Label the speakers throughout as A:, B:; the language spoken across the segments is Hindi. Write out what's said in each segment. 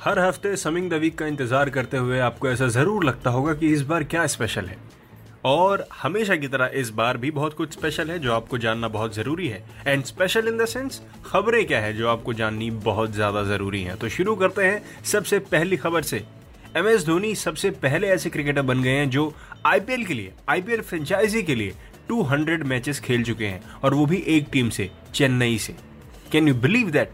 A: हर हफ़्ते समिंग द वीक का इंतज़ार करते हुए आपको ऐसा ज़रूर लगता होगा कि इस बार क्या स्पेशल है। और हमेशा की तरह इस बार भी बहुत कुछ स्पेशल है जो आपको जानना बहुत ज़रूरी है। And special in the sense खबरें क्या है जो आपको जाननी बहुत ज़्यादा ज़रूरी है। तो शुरू करते हैं सबसे पहली खबर से। एम एस धोनी सबसे पहले ऐसे क्रिकेटर बन गए हैं जो आईपीएल के लिए आईपीएल फ्रेंचाइजी के लिए 200 मैचेस खेल चुके हैं। और वो भी एक टीम से, चेन्नई से। Can you believe that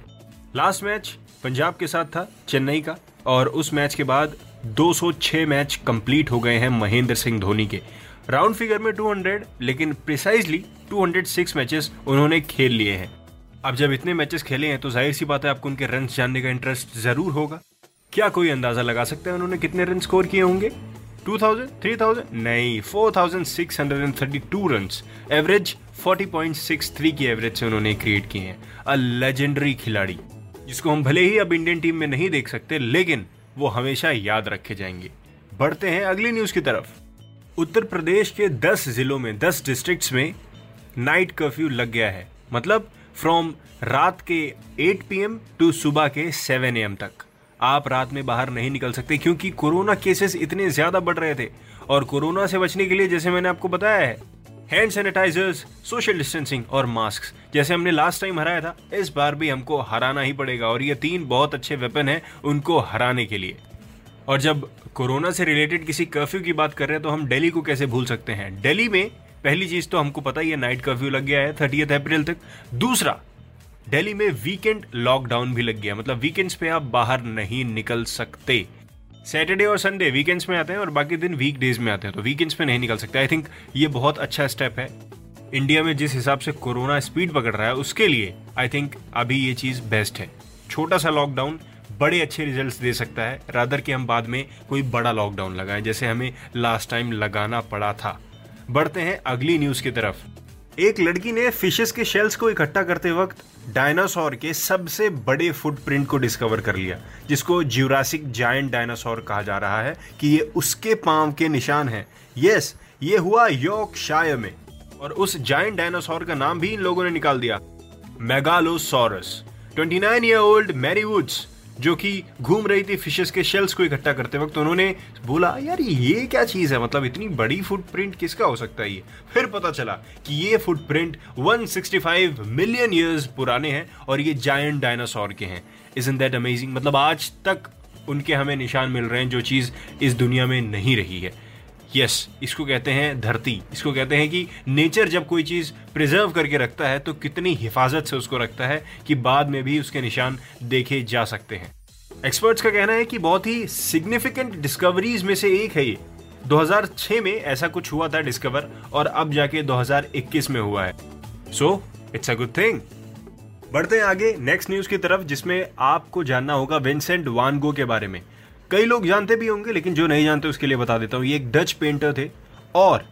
A: last match Punjab के साथ था, चेन्नई का, और उस मैच के बाद 206 मैच कंप्लीट हो गए हैं महेंद्र सिंह धोनी के। राउंड फिगर में 200 लेकिन प्रिसाइजली 206 मैचेस उन्होंने खेल लिए हैं। अब जब इतने मैचेस खेले हैं तो ज़ाहिर सी बात है आपको उनके रन जानने का इंटरेस्ट ज़रूर होगा। क्या कोई अंदाज़ा लगा सकते हैं उन्होंने कितने रन स्कोर किए होंगे? 2000 3000 नहीं 4632 रन्स एवरेज 40.63 की एवरेज से उन्होंने क्रिएट किए हैं। अ लेजेंडरी खिलाड़ी। जिसको हम भले ही अब इंडियन टीम में नहीं देख सकते, लेकिन वो हमेशा याद रखे जाएँगे। बढ़ते हैं अगली न्यूज़ की तरफ़। उत्तर प्रदेश के 10 जिलों में 10 डिस्ट्रिक्ट्स में नाइट कर्फ्यू लग गया है। मतलब फ्रॉम रात के 8 पीएम टू सुबह के 7 एम तक। आप रात में बाहर नहीं निकल सकते, क्योंकि कोरोना केसेस इतने ज़्यादा बढ़ रहे थे। और कोरोना से बचने के लिए, जैसे मैंने आपको बताया है हैंड सैनिटाइजर्स सोशल डिस्टेंसिंग और मास्क जैसे हमने लास्ट टाइम हराया था, इस बार भी हमको हराना ही पड़ेगा और ये तीन बहुत अच्छे वेपन हैं उनको हराने के लिए. और जब कोरोना से रिलेटेड किसी कर्फ्यू की बात कर रहे हैं तो हम दिल्ली को कैसे भूल सकते हैं? दिल्ली में पहली चीज़ तो हमको पता ही है नाइट कर्फ्यू लग गया है थर्टी अप्रैल तक. दूसरा दिल्ली में वीकेंड लॉकडाउन भी लग गया मतलब वीकेंड्स पे आप बाहर नहीं निकल सकते. सैटरडे और संडे वीकेंड्स में आते हैं और बाकी दिन वीक डेज़ में आते हैं तो वीकेंड्स में नहीं निकल सकते। आई थिंक ये बहुत अच्छा स्टेप है। इंडिया में जिस हिसाब से कोरोना स्पीड पकड़ रहा है, उसके लिए आई थिंक अभी ये चीज़ बेस्ट है। छोटा सा लॉकडाउन बड़े अच्छे रिजल्ट्स दे सकता है रादर कि हम बाद में कोई बड़ा लॉकडाउन लगाएँ, जैसे हमें लास्ट टाइम लगाना पड़ा था। बढ़ते हैं अगली न्यूज़ की तरफ़। एक लड़की ने फिशेस के शेल्स को इकट्ठा करते वक्त डायनासोर के सबसे बड़े फुटप्रिंट को डिस्कवर कर लिया, जिसको ज्यूरासिक जायंट डायनासोर कहा जा रहा है कि ये उसके पाँव के निशान हैं। यस ये हुआ यॉर्कशायर में, और उस जायंट डायनासोर का नाम भी इन लोगों ने निकाल दिया। Megalosaurus 29 year old Mary Woods जो कि घूम रही थी फिशेस के शेल्स को इकट्ठा करते वक्त उन्होंने बोला, यार, ये क्या चीज़ है? मतलब इतनी बड़ी फुटप्रिंट किसका हो सकता है ये? फिर पता चला कि ये फुटप्रिंट 165 मिलियन ईयर्स पुराने हैं और ये जायंट डायनासोर के हैं। इज़ इन दैट अमेजिंग मतलब आज तक उनके हमें निशान मिल रहे हैं जो चीज़ इस दुनिया में नहीं रही है। यस इसको कहते हैं धरती। इसको कहते हैं कि नेचर जब कोई चीज़ प्रिजर्व करके रखता है तो कितनी हिफाजत से उसको रखता है कि बाद में भी उसके निशान देखे जा सकते हैं। एक्सपर्ट्स का कहना है कि बहुत ही सिग्निफिकेंट डिस्कवरीज में से एक है ये। 2006 में ऐसा कुछ हुआ था डिस्कवर और अब जाके 2021 में हुआ है। So it's a good thing बढ़ते हैं आगे नेक्स्ट न्यूज़ की तरफ़, जिसमें आपको जानना होगा विंसेंट वानगो के बारे में। कई लोग जानते भी होंगे, लेकिन जो नहीं जानते उसके लिए बता देता हूँ। ये एक डच पेंटर थे और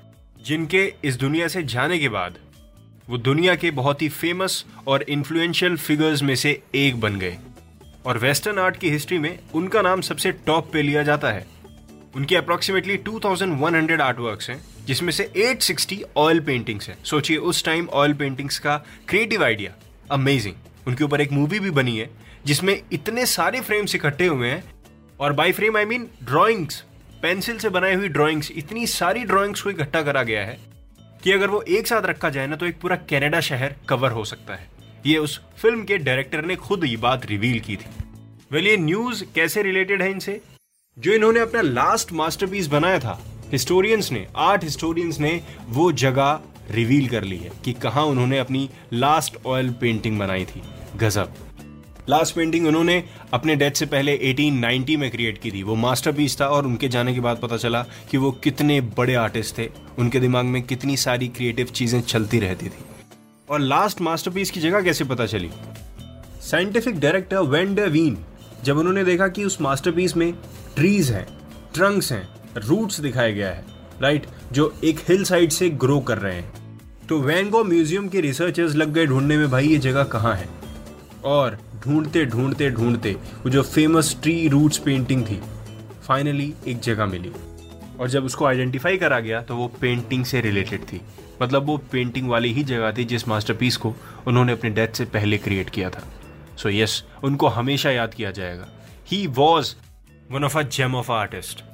A: जिनके इस दुनिया से जाने के बाद वो दुनिया के बहुत ही फ़ेमस और इन्फ्लुएंशियल फिगर्स में से एक बन गए। और वेस्टर्न आर्ट की हिस्ट्री में उनका नाम सबसे टॉप पे लिया जाता है। उनके अप्रोक्सीमेटली 2100 आर्ट वर्क हैं, जिसमें से 860 ऑयल पेंटिंग्स हैं। सोचिए, उस टाइम ऑयल पेंटिंग्स का क्रिएटिव आइडिया अमेजिंग उनके ऊपर एक मूवी भी बनी है, जिसमें इतने सारे फ्रेम्स इकट्ठे हुए हैं और by frame I mean drawings pencil से बनाई हुई ड्राइंग्स इतनी सारी ड्राइंग्स को इकट्ठा करा गया है कि अगर वो एक साथ रखा जाए ना तो एक पूरा कनाडा शहर कवर हो सकता है। ये उस फ़िल्म के डायरेक्टर ने खुद ये बात रिवील की थी। वेल ये न्यूज़ कैसे रिलेटेड है इनसे? जो इन्होंने अपना लास्ट मास्टरपीस बनाया था हिस्टोरियंस ने आर्ट हिस्टोरियंस ने वो जगह रिवील कर ली है कि कहा उन्होंने अपनी लास्ट ऑयल पेंटिंग बनाई थी। गजब। लास्ट पेंटिंग उन्होंने अपने डेथ से पहले 1890 में क्रिएट की थी। वो मास्टरपीस था और उनके जाने के बाद पता चला कि वो कितने बड़े आर्टिस्ट थे। उनके दिमाग में कितनी सारी क्रिएटिव चीज़ें चलती रहती थी। और लास्ट मास्टरपीस की जगह कैसे पता चली? साइंटिफिक डायरेक्टर वेंडर वीन जब उन्होंने देखा कि उस मास्टरपीस में ट्रीज हैं ट्रंक्स हैं रूट्स दिखाया गया है राइट जो एक हिल साइड से ग्रो कर रहे हैं तो वैंगो म्यूज़ियम के रिसर्चर्स लग गए ढूँढने में, भाई, ये जगह कहाँ है? और ढूंढते ढूंढते ढूंढते वो जो फ़ेमस ट्री रूट्स पेंटिंग थी फाइनली एक जगह मिली। और जब उसको आइडेंटिफाई करा गया तो वो पेंटिंग से रिलेटेड थी। मतलब वो पेंटिंग वाली ही जगह थी जिस मास्टरपीस को उन्होंने अपने डेथ से पहले क्रिएट किया था। सो so यस yes, उनको हमेशा याद किया जाएगा। He was one of a gem of artist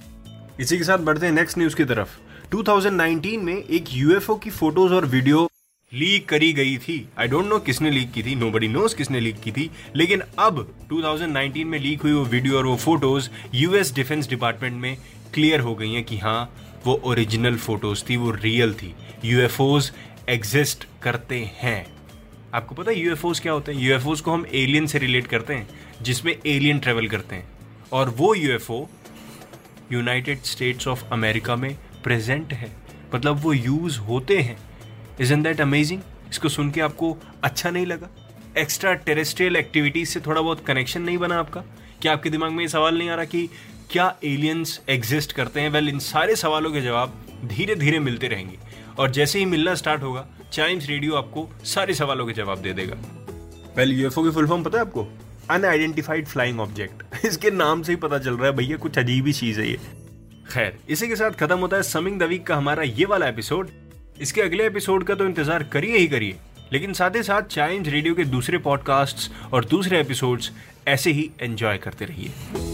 A: इसी के साथ बढ़ते हैं नेक्स्ट न्यूज़ की तरफ़। 2019 में एक यूएफओ की फ़ोटोज़ और वीडियो लीक करी गई थी। आई डोंट नो किसने लीक की थी नो बडी नोज़ किसने लीक की थी, लेकिन अब 2019 में लीक हुई वो वीडियो और वो फ़ोटोज़ यूएस डिफेंस डिपार्टमेंट में क्लियर हो गई हैं कि हाँ वो ओरिजिनल फ़ोटोज़ थी, वो रियल थी। यूएफओज एग्जिस्ट करते हैं। आपको पता है यूएफओज क्या होते हैं? यूएफओज को हम एलियन से रिलेट करते हैं, जिसमें एलियन ट्रेवल करते हैं। और वो UFO United States of America में प्रेजेंट है। मतलब वो यूज़ होते हैं। इज़ इन दैट अमेजिंग इसको सुन के आपको अच्छा नहीं लगा? एक्स्ट्रा टेरेस्ट्रियल एक्टिविटीज़ से थोड़ा बहुत कनेक्शन नहीं बना आपका? क्या आपके दिमाग में ये सवाल नहीं आ रहा कि क्या एलियंस एग्जिस्ट करते हैं? वेल इन सारे सवालों के जवाब धीरे धीरे मिलते रहेंगे। और जैसे ही मिलना स्टार्ट होगा चाइम्स रेडियो आपको सारे सवालों के जवाब दे देगा। वेल यूएफओ की फुल फॉर्म पता है आपको? अनआइडेंटिफाइड फ्लाइंग ऑब्जेक्ट इसके नाम से ही पता चल रहा है भैया कुछ अजीब ही चीज़ है ये। खैर इसी के साथ खत्म होता है समिंग द वीक का हमारा ये वाला एपिसोड इसके अगले एपिसोड का तो इंतज़ार करिए ही करिए। लेकिन साथ ही साथ चाइम्स रेडियो के दूसरे पॉडकास्ट्स और दूसरे एपिसोड्स ऐसे ही एंजॉय करते रहिए।